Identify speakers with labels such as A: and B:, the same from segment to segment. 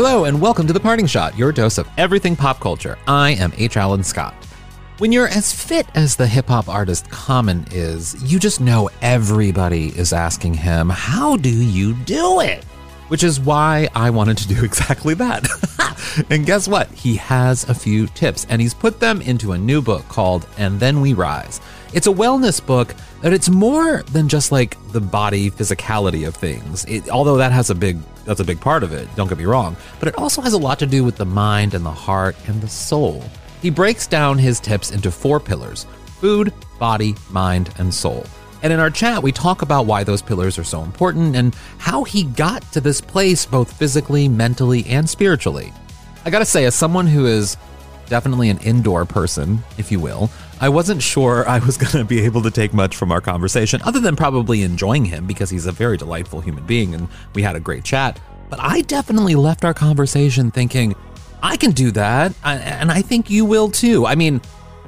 A: Hello, and welcome to The Parting Shot, your dose of everything pop culture. I am H. Alan Scott. When you're as fit as the hip hop artist Common is, you just know everybody is asking him, How do you do it? Which is why I wanted to do exactly that. and guess what? He has a few tips, and he's put them into a new book called And Then We Rise. It's a wellness book that it's more than just like the body physicality of things. It, although that has a big that's a big part of it, don't get me wrong, but it also has a lot to do with the mind and the heart and the soul. He breaks down his tips into four pillars: food, body, mind, and soul. And in our chat, we talk about why those pillars are so important and how he got to this place both physically, mentally, and spiritually. I gotta say, as someone who is definitely an indoor person, if you will, I wasn't sure I was going to be able to take much from our conversation, other than probably enjoying him because he's a very delightful human being and we had a great chat. But I definitely left our conversation thinking, I can do that. And I think you will too. I mean,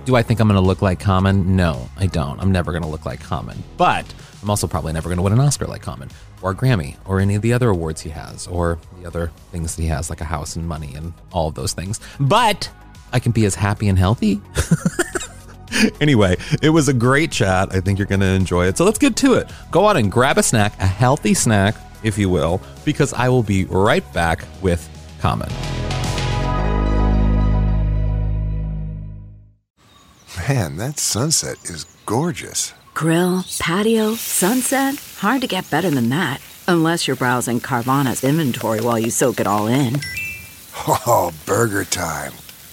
A: do I think I'm going to look like Common? No, I don't. I'm never going to look like Common. But I'm also probably never going to win an Oscar like Common, or a Grammy, or any of the other awards he has, or the other things that he has, like a house and money and all of those things. But I can be as happy and healthy. anyway, it was a great chat. I think you're going to enjoy it. So let's get to it. Go on and grab a snack, a healthy snack, if you will, because I will be right back with Common.
B: Man, that sunset is gorgeous.
C: Grill, patio, sunset. Hard to get better than that. Unless you're browsing Carvana's inventory while you soak it all in.
B: Oh, burger time.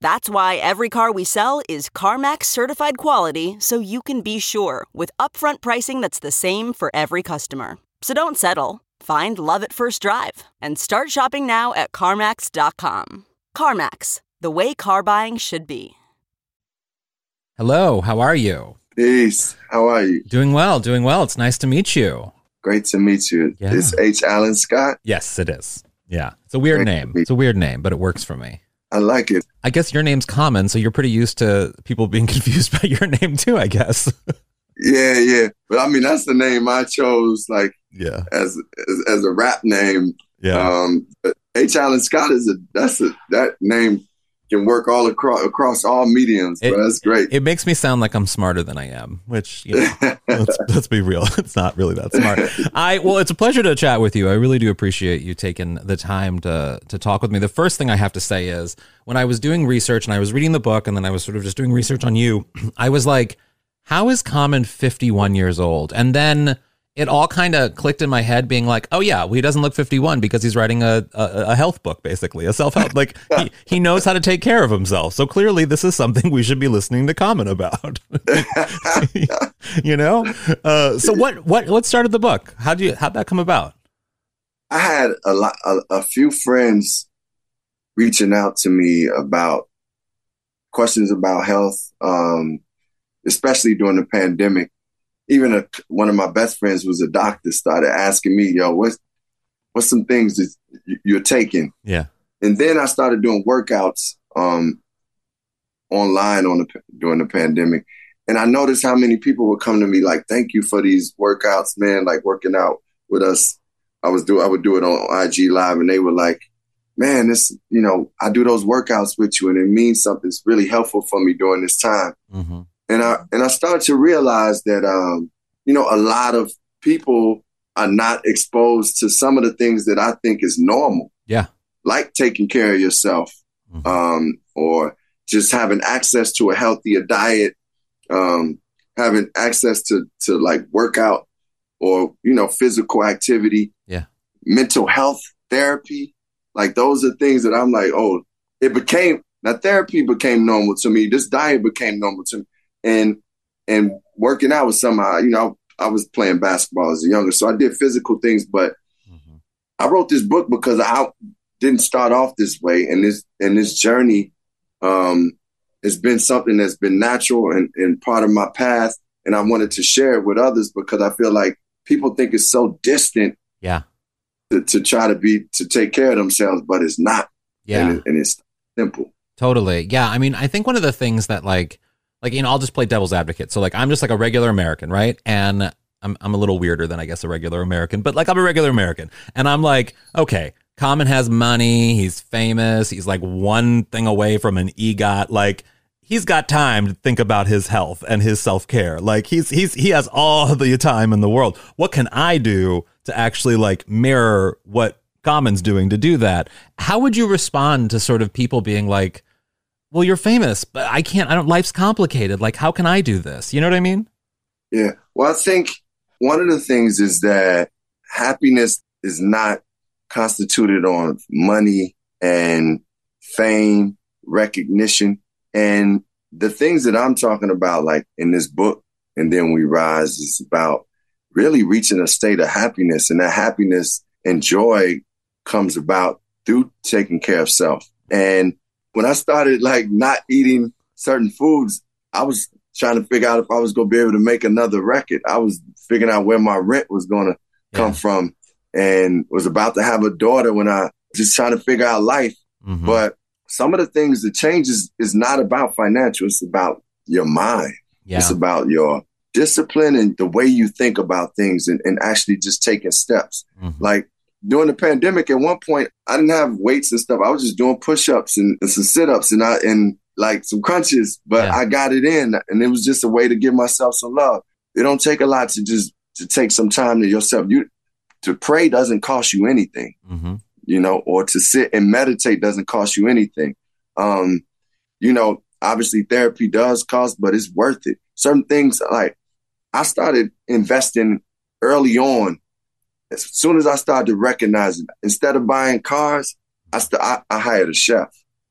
D: That's why every car we sell is CarMax certified quality so you can be sure with upfront pricing that's the same for every customer. So don't settle. Find love at first drive and start shopping now at CarMax.com. CarMax, the way car buying should be.
A: Hello, how are you?
E: Peace. How are you?
A: Doing well, doing well. It's nice to meet you.
E: Great to meet you.
A: Yeah.
E: It's H. Alan Scott.
A: Yes, it is. Yeah. It's a weird
E: Great
A: name. It's a weird name, but it works for me.
E: I like it.
A: I guess your name's common, so you're pretty used to people being confused by your name too, I guess.
E: Yeah, yeah. But I mean, that's the name I chose, like
A: yeah.
E: as as, as a rap name.
A: Yeah.
E: Um, H. Alan Scott is a that's a that name can work all across across all mediums.
A: It-.
E: That's great.
A: It makes me sound like I'm smarter than I am, which you know, let's, let's be real. It's not really that smart. I well, it's a pleasure to chat with you. I really do appreciate you taking the time to to talk with me. The first thing I have to say is when I was doing research and I was reading the book and then I was sort of just doing research on you, I was like, how is Common 51 years old? And then it all kind of clicked in my head being like, oh yeah, well, he doesn't look 51 because he's writing a, a, a health book, basically a self-help. Like he, he knows how to take care of himself. So clearly this is something we should be listening to Common about. you know? Uh, so what, what, what started the book? How do you, how'd that come about?
E: I had a lot, a, a few friends reaching out to me about questions about health, um, especially during the pandemic. Even a, one of my best friends was a doctor. Started asking me, "Yo, what's what's some things that you're taking?"
A: Yeah.
E: And then I started doing workouts um, online on the during the pandemic, and I noticed how many people would come to me like, "Thank you for these workouts, man! Like working out with us." I was do I would do it on IG Live, and they were like, "Man, this you know I do those workouts with you, and it means something. It's really helpful for me during this time."
A: Mm-hmm.
E: And I and I started to realize that um, you know a lot of people are not exposed to some of the things that I think is normal
A: Yeah.
E: like taking care of yourself
A: Mhm.
E: um, or just having access to a healthier diet, um, having access to, to like workout or, you know, physical activity,
A: Yeah.
E: mental health therapy. Like those are things that I'm like, oh, it became, now therapy became normal to me. This diet became normal to me. And, and working out was somehow, you know, I was playing basketball as a younger. So I did physical things, but
A: Mm-hmm.
E: I wrote this book because I didn't start off this way, and this and this journey um, has been something that's been natural and, and part of my path. And I wanted to share it with others because I feel like people think it's so distant.
A: Yeah.
E: To, to try to be to take care of themselves, but it's not.
A: Yeah.
E: And, it, and it's simple.
A: Totally. Yeah. I mean, I think one of the things that like like you know, I'll just play devil's advocate. So like I'm just like a regular American, right? And I'm I'm a little weirder than I guess a regular American, but like I'm a regular American. And I'm like, okay, Common has money, he's famous, he's like one thing away from an EGOT. Like he's got time to think about his health and his self-care. Like he's he's he has all the time in the world. What can I do to actually like mirror what Common's doing to do that? How would you respond to sort of people being like, "Well, you're famous, but I can't I don't life's complicated. Like how can I do this?" You know what I mean?
E: Yeah. Well, I think one of the things is that happiness is not constituted on money and fame, recognition. And the things that I'm talking about, like in this book, and then we rise, is about really reaching a state of happiness. And that happiness and joy comes about through taking care of self. And when I started like not eating certain foods, I was trying to figure out if I was going to be able to make another record. I was figuring out where my rent was going to come from and was about to have a daughter when I just trying to figure out life. Mm-hmm. But some of the things that changes is not about financial. It's about your mind. Yeah. It's about your discipline and the way you think about things and, and actually just taking steps. Mm-hmm. Like during the pandemic, at one point, I didn't have weights and stuff. I was just doing push-ups and, and some sit-ups and I and like some crunches, but yeah. I got it in and it was just a way to give myself some love. It don't take a lot to just to take some time to yourself. You to pray doesn't cost you anything, mm-hmm. you know, or to sit and meditate doesn't cost you anything. Um, you know, obviously therapy does cost, but it's worth it. Certain things like I started investing early on. As soon as I started to recognize it, instead of buying cars, I, st- I, I hired a chef.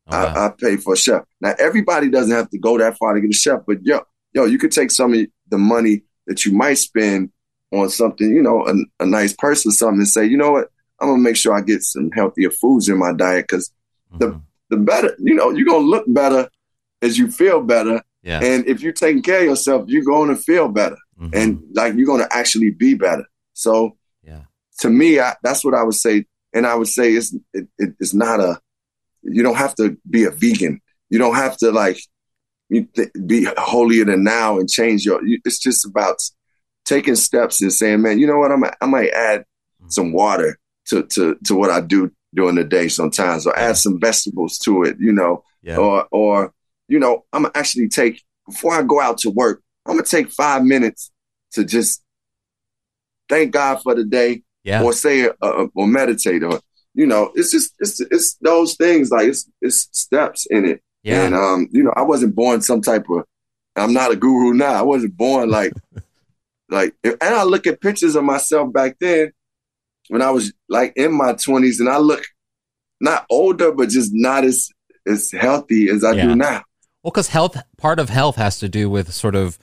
E: Oh, wow. I, I paid for a chef. Now everybody doesn't have to go that far to get a chef, but yo, yo, you could take some of the money that you might spend on something, you know, a, a nice person, or something, and say, you know what, I'm gonna make sure I get some healthier foods in my diet because mm-hmm. the the better, you know, you're gonna look better as you feel better. Yeah. And if you're taking care of yourself, you're going to feel better, mm-hmm. and like you're going to actually be better. So, to me, I, that's what I would say, and I would say it's it, it, it's not a. You don't have to be a vegan. You don't have to like be holier than now and change your. It's just about taking steps and saying, man, you know what? I'm, I might add mm-hmm. some water to, to, to what I do during the day sometimes, or add some vegetables to it, you know, yeah. or, or, you know, I'm gonna actually take, before I go out to work, I'm gonna take five minutes to just thank God for the day yeah. or say, uh, uh, or meditate or, you know, it's just, it's, it's those things like it's, it's steps in it. Yeah. And, um, you know, I wasn't born some type of, I'm not a guru now. I wasn't born like Like, and I look at pictures of myself back then when I was like in my 20s, and I look not older, but just not as as healthy as I yeah. do now.
A: Well, because health, part of health has to do with sort of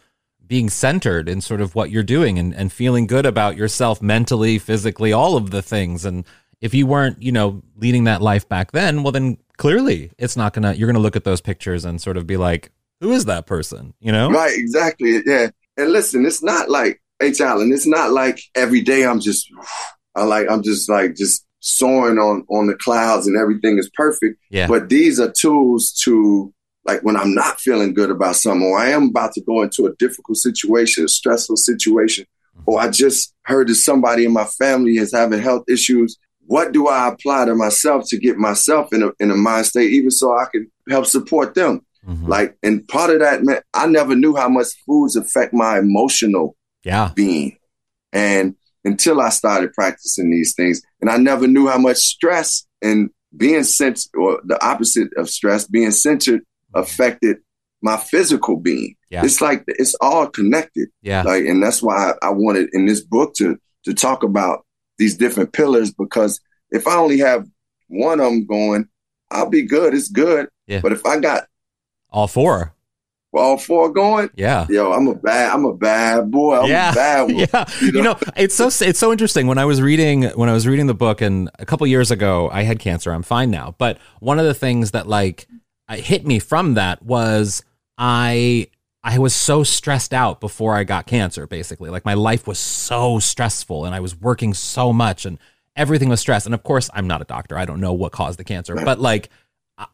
A: being centered in sort of what you're doing and, and feeling good about yourself mentally, physically, all of the things. And if you weren't, you know, leading that life back then, well, then clearly it's not gonna, you're gonna look at those pictures and sort of be like, who is that person? You know?
E: Right, exactly. Yeah. And listen, it's not like H Alan, it's not like every day I'm just I like I'm just like just soaring on on the clouds and everything is perfect. Yeah. But these are tools to like when I'm not feeling good about something or I am about to go into a difficult situation, a stressful situation, or I just heard that somebody in my family is having health issues. What do I apply to myself to get myself in a in a mind state, even so I can help support them? Mm-hmm. Like, and part of that, man, I never knew how much foods affect my emotional yeah. being. And until I started practicing these things, and I never knew how much stress and being centered, or the opposite of stress, being centered, mm-hmm. Affected my physical being. Yeah. It's like it's all connected. Yeah. Like, and that's why I, I wanted in this book to to talk about these different pillars because if I only have one of them going, I'll be good. It's good. Yeah. But if I got
A: all four.
E: all four going.
A: Yeah.
E: Yo, I'm a bad, I'm a bad boy. I'm
A: yeah.
E: a bad one.
A: Yeah. You know? it's so it's so interesting. When I was reading when I was reading the book, and a couple years ago, I had cancer. I'm fine now. But one of the things that like Uh, hit me from that was I I was so stressed out before I got cancer. Basically, like my life was so stressful, and I was working so much, and everything was stress. And of course, I'm not a doctor. I don't know what caused the cancer, but like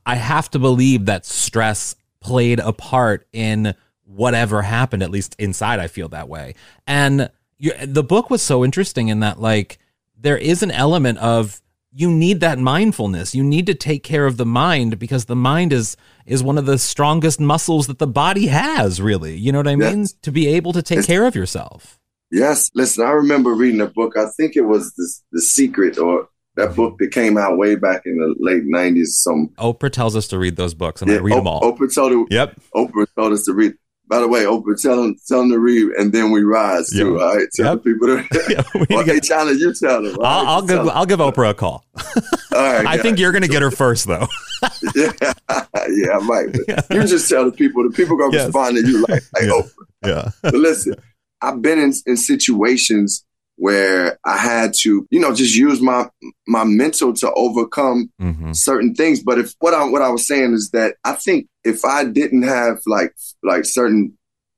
A: I have to believe that stress played a part in whatever happened. At least inside, I feel that way. And you, the book was so interesting in that, like, there is an element of you need that mindfulness. You need to take care of the mind because the mind is is one of the strongest muscles that the body has. Really, you know what I mean? Yes. To be able to take it's, care of yourself.
E: Yes. Listen, I remember reading a book. I think it was the, the Secret or that mm-hmm. book that came out way back in the late nineties. Some
A: Oprah tells us to read those books, and yeah, I read them all.
E: Oprah told
A: yep.
E: Oprah told us to read. By the way, Oprah tell them, tell them to read, and then we rise yep. too. All right, tell yep. the people to. yeah, well, hey, China, you tell them.
A: I'll, I'll give I'll give Oprah a call. all right, I think you're going to get her first, though.
E: yeah, yeah, I might. You just tell the people. The people gonna yes. respond to you like, like
A: yeah.
E: Oprah.
A: Yeah.
E: but listen, I've been in, in situations where I had to, you know, just use my my mental to overcome mm-hmm. certain things. But if what I what I was saying is that I think if I didn't have like like certain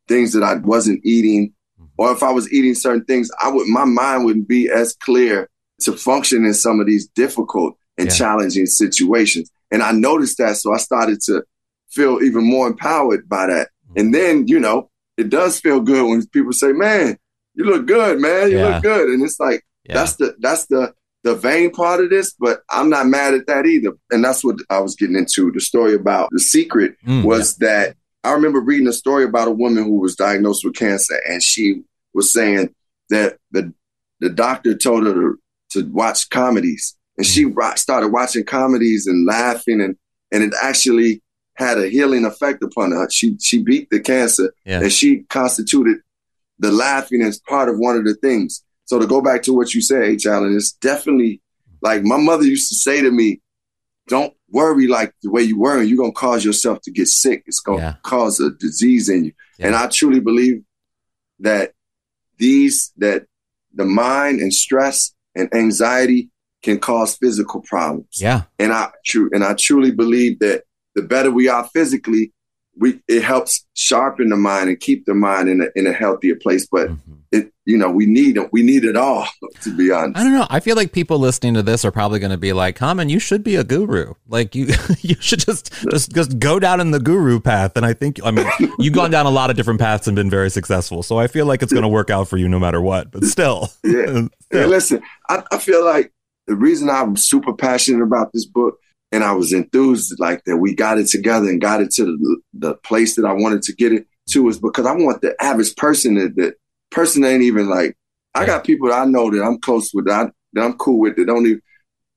E: things that I wasn't eating, mm-hmm. or if I was eating certain things, I would my mind wouldn't be as clear to function in some of these difficult and yeah. challenging situations. And I noticed that, so I started to feel even more empowered by that. Mm-hmm. And then, you know, it does feel good when people say, "Man, you look good, man. You yeah. look good. And it's like, yeah. that's the, that's the, the vain part of this, but I'm not mad at that either. And that's what I was getting into. The story about the secret mm, was yeah. that I remember reading a story about a woman who was diagnosed with cancer, and she was saying that the the doctor told her to, to watch comedies, and she mm. started watching comedies and laughing, and and it actually had a healing effect upon her. She she beat the cancer, yeah. and she constituted the laughing is part of one of the things. So to go back to what you said, H. Alan, it's definitely like my mother used to say to me, don't worry like the way you were, and you're gonna cause yourself to get sick. It's gonna yeah. cause a disease in you. Yeah. And I truly believe that these that the mind and stress and anxiety can cause physical problems.
A: Yeah.
E: And I true and I truly believe that the better we are physically, we it helps sharpen the mind and keep the mind in a in a healthier place. But mm-hmm. it you know we need it we need it all to be honest.
A: I don't know. I feel like people listening to this are probably going to be like, "Common, you should be a guru. Like you you should just just just go down in the guru path." And I think I mean you've gone down a lot of different paths and been very successful. So I feel like it's going to work out for you no matter what. But still,
E: yeah. still. Hey, listen, I, I feel like the reason I'm super passionate about this book and I was enthused like that we got it together and got it to the, the place that I wanted to get it to is because I want the average person that the person ain't even like I got people that I know that I'm close with that, I, that I'm cool with that don't even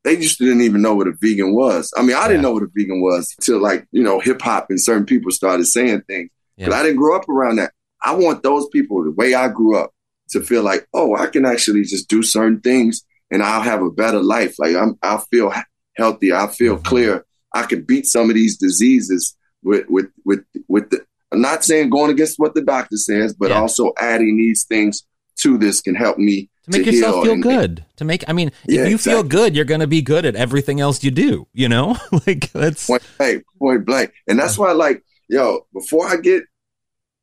E: they just didn't even know what a vegan was. I mean, I didn't know what a vegan was until like, you know, hip hop and certain people started saying things. Yeah. But I didn't grow up around that. I want those people, the way I grew up, to feel like, oh, I can actually just do certain things and I'll have a better life. Like I'm, I'll feel healthy. I feel mm-hmm. clear. I can beat some of these diseases with with with with the. I'm not saying going against what the doctor says, but yeah. also adding these things to this can help me
A: to make
E: to
A: yourself feel and, good. To make, I mean, yeah, if you exactly. feel good, you're going to be good at everything else you do. You know, like that's
E: point blank, point blank, and that's why, like, yo, before I get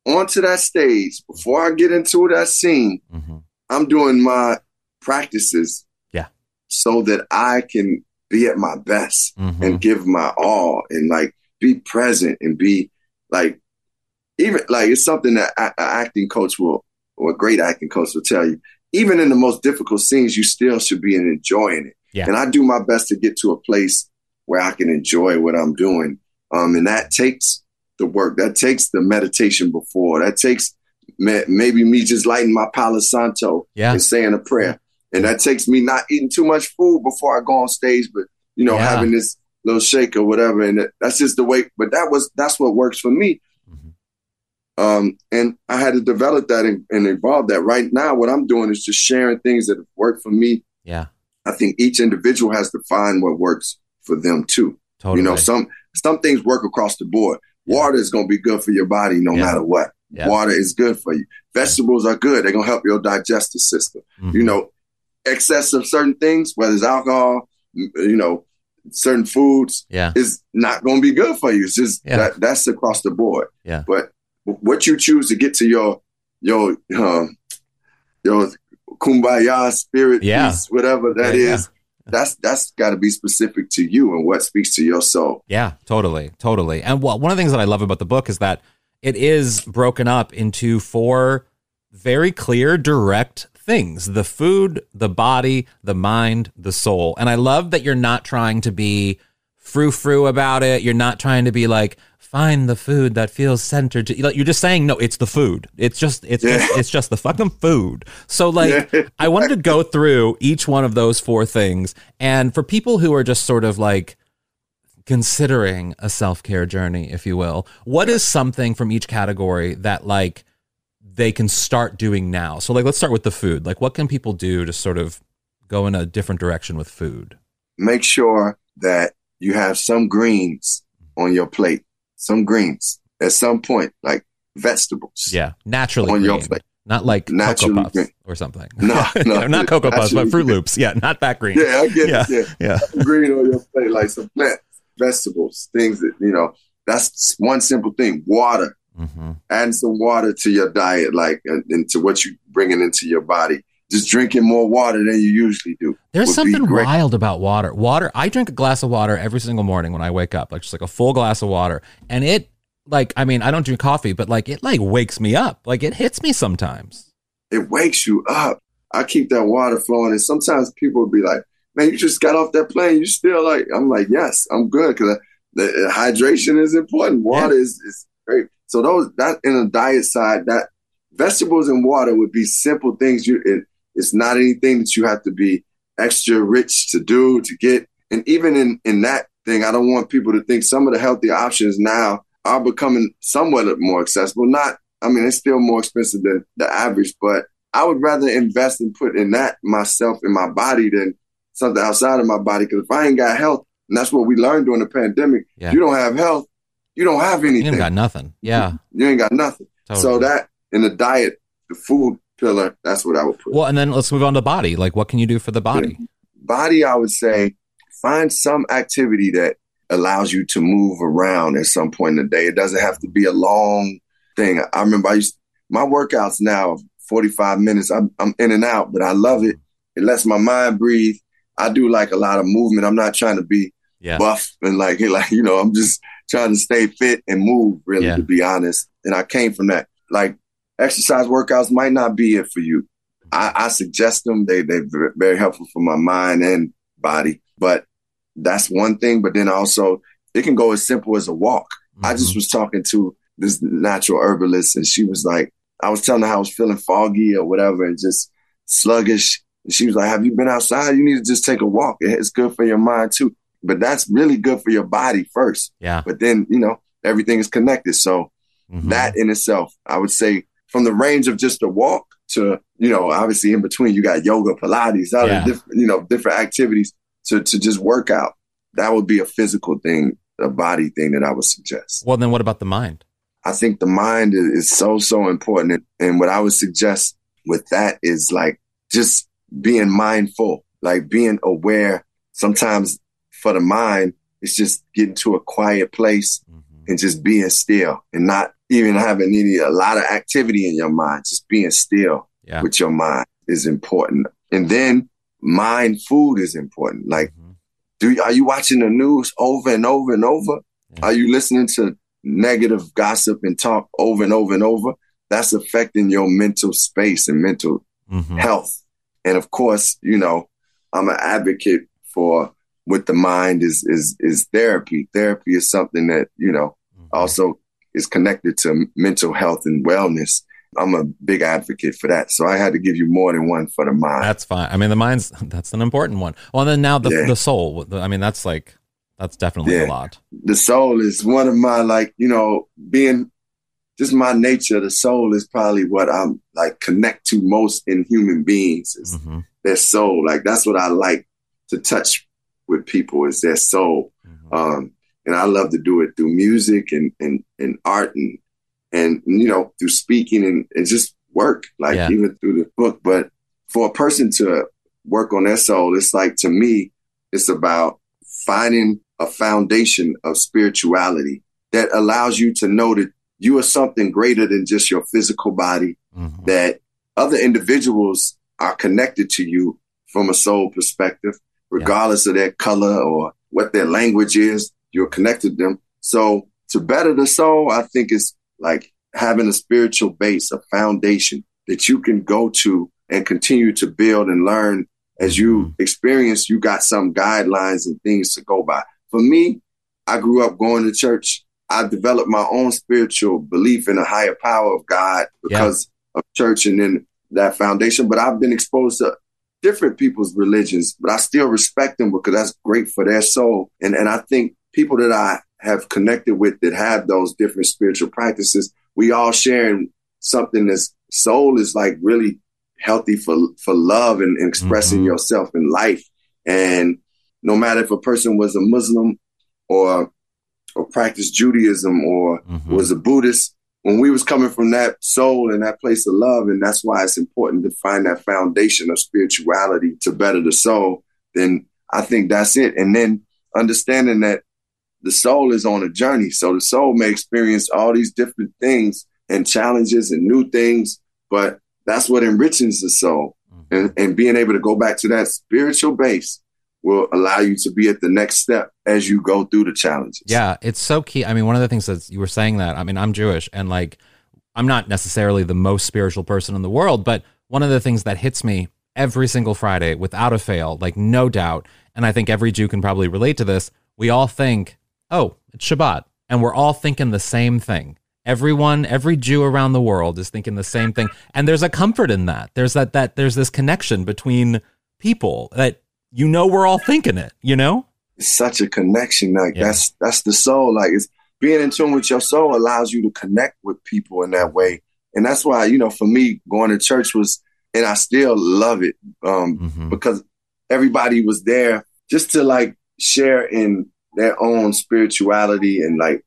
E: onto that stage, before I get into that scene, mm-hmm. I'm doing my practices,
A: yeah,
E: so that I can be at my best mm-hmm. and give my all and like be present and be like even like it's something that an acting coach will or a great acting coach will tell you even in the most difficult scenes you still should be enjoying it
A: yeah.
E: and i do my best to get to a place where i can enjoy what i'm doing um, and that takes the work that takes the meditation before that takes maybe me just lighting my palo santo
A: yeah.
E: and saying a prayer and that takes me not eating too much food before I go on stage, but you know, yeah. having this little shake or whatever. And that's just the way, but that was, that's what works for me. Mm-hmm. Um, and I had to develop that and, and evolve that. Right now, what I'm doing is just sharing things that have worked for me.
A: Yeah.
E: I think each individual has to find what works for them too. Totally. You know, some some things work across the board. Water is going to be good for your body no
A: Yeah.
E: matter what.
A: Yeah.
E: Water is good for you. Vegetables are good. They're going to help your digestive system.
A: Mhm.
E: You know, excess of certain things, whether it's alcohol, you know, certain foods,
A: Yeah.
E: is not going to be good for you. It's just
A: Yeah.
E: that that's across the board.
A: Yeah.
E: But what you choose to get to your your um, your kumbaya spirit,
A: Yeah.
E: peace, whatever that
A: Yeah,
E: is, that's that's got to be specific to you and what speaks to your soul.
A: Yeah, totally, totally. And well, one of the things that I love about the book is that it is broken up into four very clear, direct things: the food, the body, the mind, the soul. And I love that you're not trying to be frou frou about it. You're not trying to be like find the food that feels centered to like, you're just saying no it's the food it's just it's
E: Yeah.
A: just it's just the fucking food so like
E: Yeah.
A: i wanted to go through each one of those four things and for people who are just sort of like considering a self-care journey if you will what is something from each category that like they can start doing now so like let's start with the food like what can people do to sort of go in a different direction with food
E: Make sure that you have some greens on your plate, some greens at some point, like vegetables.
A: yeah naturally
E: On your plate.
A: not like
E: Naturally
A: cocoa puffs
E: green.
A: or something
E: No, no.
A: not cocoa puffs but fruit
E: green.
A: loops yeah not that green
E: Yeah, I get
A: Yeah.
E: it. Yeah.
A: yeah
E: green on your plate, like some plants, vegetables, things that, you know, that's one simple thing. Water.
A: Hmm
E: Adding some water to your diet, like, and, and what you bringing into your body. Just drinking more water than you usually do.
A: There's something wild about water. Water. I drink a glass of water every single morning when I wake up, like just like a full glass of water, and it like I mean I don't drink coffee, but like it like wakes me up. Like it hits me sometimes.
E: It wakes you up. I keep that water flowing. And sometimes people will be like, man, you just got off that plane. You still like, I'm like, yes, I'm good. Cause the hydration is important. Water is, is great. So those, that in a diet side, that vegetables and water would be simple things. You, it, it's not anything that you have to be extra rich to do to get. And even in, in that thing, I don't want people to think some of the healthy options now are becoming somewhat more accessible. Not, I mean, it's still more expensive than the average, but I would rather invest and put in that myself in my body than something outside of my body. Because if I ain't got health, and that's what we learned during the pandemic,
A: Yeah.
E: you don't have health, you don't have anything.
A: You got nothing. Yeah.
E: You ain't got nothing.
A: Totally.
E: So that in the diet, the food pillar, that's what I would put.
A: well, and then let's move on to body. Like, what can you do for the body?
E: body, I would say find some activity that allows you to move around at some point in the day. It doesn't have to be a long thing. I remember I used my workouts now 45 minutes. I'm, I'm in and out, but I love it. It lets my mind breathe. I do like a lot of movement. I'm not trying to be
A: Yeah.
E: buff and like, like, you know, I'm just trying to stay fit and move really,
A: Yeah.
E: to be honest. And I came from that. Like exercise workouts might not be it for you. I, I suggest them. They, they're very helpful for my mind and body, but that's one thing. But then also it can go as simple as a walk. I
A: Mm-hmm.
E: just was talking to this natural herbalist and she was like, I was telling her I was feeling foggy or whatever and just sluggish. And she was like, Have you been outside? You need to just take a walk. It's good for your mind too. But that's really good for your body first.
A: Yeah.
E: But then, you know, everything is connected. So
A: Mhm.
E: that in itself, I would say from the range of just a walk to, you know, obviously in between you got yoga, Pilates, other
A: Yeah.
E: different, you know, different activities to, to just work out. That would be a physical thing, a body thing that I would suggest.
A: Well, then what about the mind?
E: I think the mind is, is so, so important. And, and what I would suggest with that is like just being mindful, like being aware. Sometimes for the mind, it's just getting to a quiet place
A: Mhm.
E: and just being still and not even having any, a lot of activity in your mind. Just being still
A: Yeah.
E: with your mind is important. And then mind food is important. Like,
A: Mhm.
E: do are you watching the news over and over and over?
A: Yeah.
E: Are you listening to negative gossip and talk over and over and over? That's affecting your mental space and mental
A: Mhm.
E: health. And of course, you know, I'm an advocate for with the mind is is is therapy. Therapy is something that, you know,
A: Mhm.
E: also is connected to mental health and wellness. I'm a big advocate for that. So I had to give you more than one for the mind.
A: That's fine. I mean, the mind's that's an important one. Well, then now the
E: Yeah.
A: the soul. I mean, that's like that's definitely a lot.
E: the soul is one of my like you know being just my nature the soul is probably what i'm like connect to most in human beings is
A: hmm
E: their soul like that's what i like to touch with people is their soul
A: hmm
E: um and I love to do it through music and and, and art and and you know through speaking and, and just work like
A: Yeah.
E: even through the book. But for a person to work on their soul, it's like to me, it's about finding a foundation of spirituality that allows you to know that you are something greater than just your physical body
A: Mhm.
E: that other individuals are connected to you from a soul perspective, regardless of their color or what their language is, you're connected to them. So to better the soul, I think it's like having a spiritual base, a foundation that you can go to and continue to build and learn as you mm-hmm. experience, you got some guidelines and things to go by. For me, I grew up going to church. I developed my own spiritual belief in a higher power of God because of church and then that foundation. But I've been exposed to different people's religions, but I still respect them because that's great for their soul. And and I think people that I have connected with that have those different spiritual practices, we all sharing something that's soul is like really healthy for for love and, and expressing
A: Mhm.
E: yourself in life. And no matter if a person was a Muslim or or practiced Judaism or
A: Mhm.
E: was a Buddhist, when we was coming from that soul and that place of love, and that's why it's important to find that foundation of spirituality to better the soul, then I think that's it. And then understanding that the soul is on a journey. So the soul may experience all these different things and challenges and new things, but that's what enriches the soul. Mm-hmm. And, and being able to go back to that spiritual base will allow you to be at the next step as you go through the challenges.
A: Yeah, it's so key. I mean, one of the things that you were saying that, I mean, I'm Jewish and like, I'm not necessarily the most spiritual person in the world, but one of the things that hits me every single Friday without a fail, like no doubt, and I think every Jew can probably relate to this, we all think, oh, it's Shabbat. And we're all thinking the same thing. Everyone, every Jew around the world is thinking the same thing. And there's a comfort in that. There's that, that there's this connection between people that you know we're all thinking it, you know?
E: it's such a connection. Like
A: Yeah.
E: that's that's the soul. Like it's being in tune with your soul allows you to connect with people in that way. And that's why, you know, for me, going to church was and I still love it. Um,
A: Mhm.
E: because everybody was there just to like share in their own spirituality and like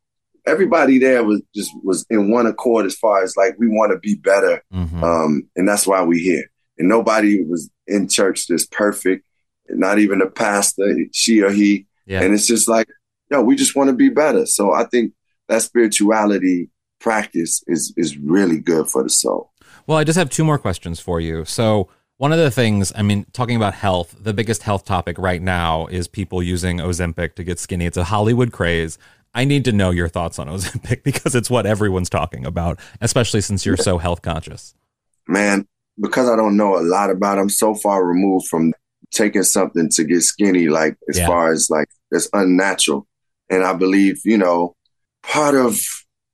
E: everybody there was just was in one accord as far as like we want to be better
A: Mhm.
E: um, and that's why we here. And nobody was in church that's perfect, not even a pastor, she or he.
A: Yeah.
E: And it's just like, yo, we just want to be better. So I think that spirituality practice is is really good for the soul.
A: Well, I just have two more questions for you. So, one of the things, I mean, talking about health, the biggest health topic right now is people using Ozempic to get skinny. It's a Hollywood craze. I need to know your thoughts on Ozempic because it's what everyone's talking about, especially since you're so health conscious.
E: Man, because I don't know a lot about it, I'm so far removed from taking something to get skinny, like as
A: Yeah.
E: far as like that's unnatural. And I believe, you know, part of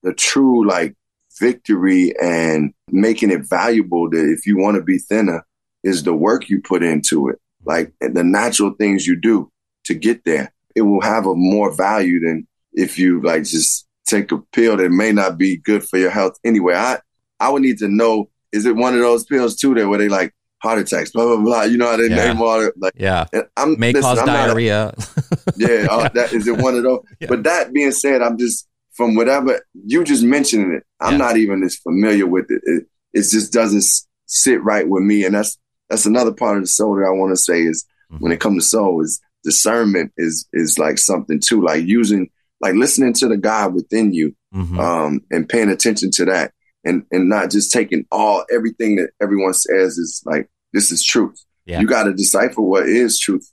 E: the true like victory and making it valuable that if you want to be thinner is the work you put into it, like the natural things you do to get there. It will have a more value than if you like just take a pill that may not be good for your health anyway. I I would need to know is it one of those pills too that where they like heart attacks, blah blah blah. You know how they
A: Yeah.
E: name all it like
A: Yeah.
E: I'm
A: May
E: listen,
A: cause
E: I'm not a-
A: diarrhea.
E: yeah, uh, that is it one of those.
A: Yeah.
E: But that being said, I'm just from whatever you just mentioning it. I'm
A: Yeah.
E: not even as familiar with it. It, it just doesn't sit right with me, and that's that's another part of the soul that I want to say is
A: Mm-hmm.
E: when it comes to soul is discernment is is like something too, like using like listening to the God within you,
A: Mhm.
E: um, and paying attention to that, and and not just taking all everything that everyone says is like this is truth.
A: Yeah.
E: You got to decipher what is truth,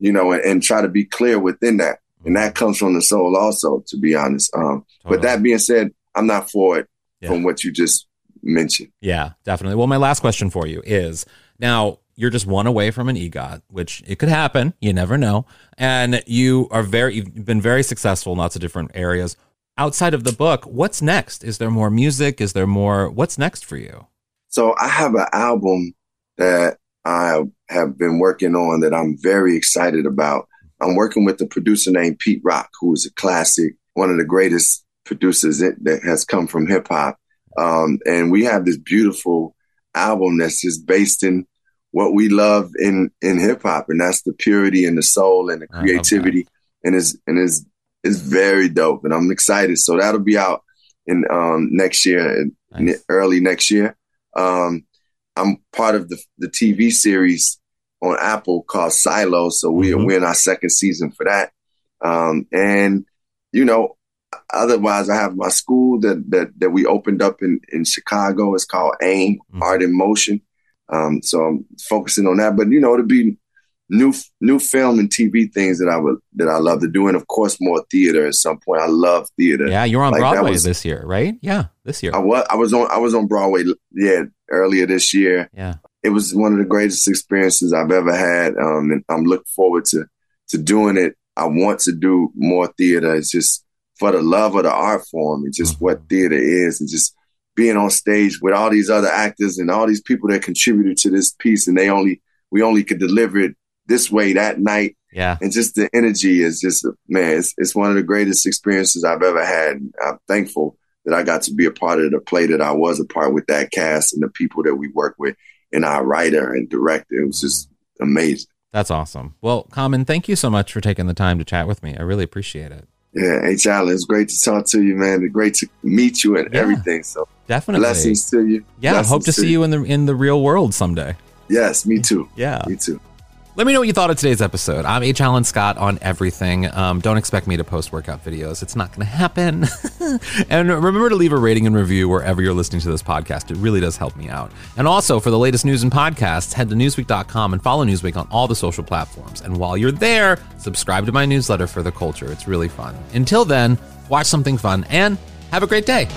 E: you know, and, and try to be clear within that, and that comes from the soul also, to be honest. Um, but that being said, I'm not for it
A: Yeah.
E: from what you just mentioned.
A: Yeah, definitely. Well, my last question for you is now you're just one away from an EGOT, which it could happen. You never know. And you are very, you've been very successful in lots of different areas. Outside of the book, what's next? Is there more music? Is there more? What's next for you?
E: So I have an album that I have been working on that I'm very excited about. I'm working with a producer named Pete Rock, who is a classic, one of the greatest producers that has come from hip hop. Um, and we have this beautiful album that's just based in what we love in in hip hop, and that's the purity and the soul and the
A: that.
E: creativity. And it's and it's it's very dope, and I'm excited. So that'll be out in um, next year, nice. early next year. Um, I'm part of the the TV series on Apple called Silo, so we mm-hmm. we're in our second season for that. Um, and you know, otherwise, I have my school that that that we opened up in in Chicago. It's called AIM mm-hmm. Art in Motion. Um, so I'm focusing on that. But you know, to be new new film and TV things that I would that I love to do, and of course more theater at some point. I love theater.
A: Yeah, you're on like Broadway was, this year, right? Yeah, this year.
E: I was I was on I was on Broadway. Yeah, earlier this year.
A: Yeah,
E: it was one of the greatest experiences I've ever had, um, and I'm looking forward to to doing it. I want to do more theater. It's just for the love of the art form and just mm-hmm. what theater is, and just being on stage with all these other actors and all these people that contributed to this piece, and they only we only could deliver it this way that night.
A: Yeah.
E: And just the energy is just, man, it's, it's one of the greatest experiences I've ever had. I'm thankful that I got to be a part of the play that I was a part with that cast and the people that we work with and our writer and director. It was just amazing.
A: That's awesome. Well, Common, thank you so much for taking the time to chat with me. I really appreciate it.
E: Yeah, H. Alan, it's great to talk to you, man. It's great to meet you and yeah, everything. So
A: definitely
E: blessings to you.
A: Yeah,
E: blessings
A: hope to, to see you in the in the real world someday.
E: Yes, me too.
A: Yeah,
E: me too.
A: Let me know what you thought of today's episode. I'm H. Alan Scott on everything. Um, don't expect me to post workout videos. It's not going to happen. and remember to leave a rating and review wherever you're listening to this podcast. It really does help me out. And also, for the latest news and podcasts, head to newsweek.com and follow Newsweek on all the social platforms. And while you're there, subscribe to my newsletter for the culture. It's really fun. Until then, watch something fun and have a great day.